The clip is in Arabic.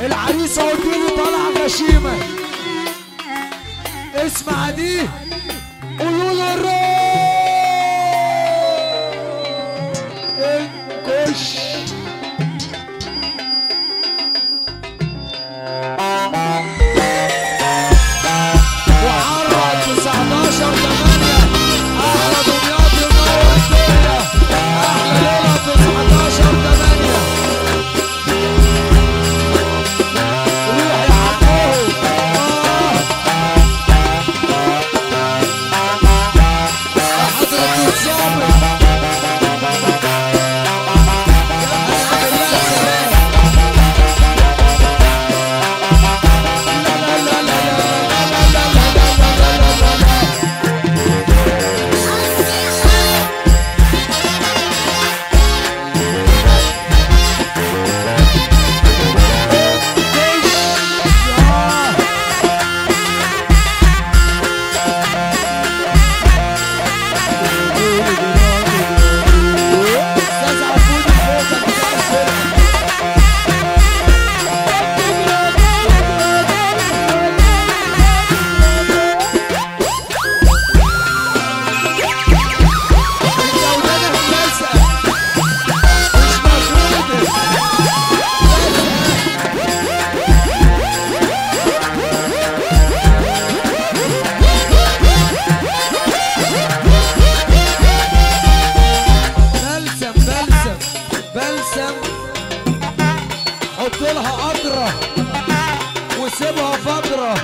العريسة قلت طالع طالعة غشيمة. اسمع دي. قولوا له الروح الكش. سيبها فترة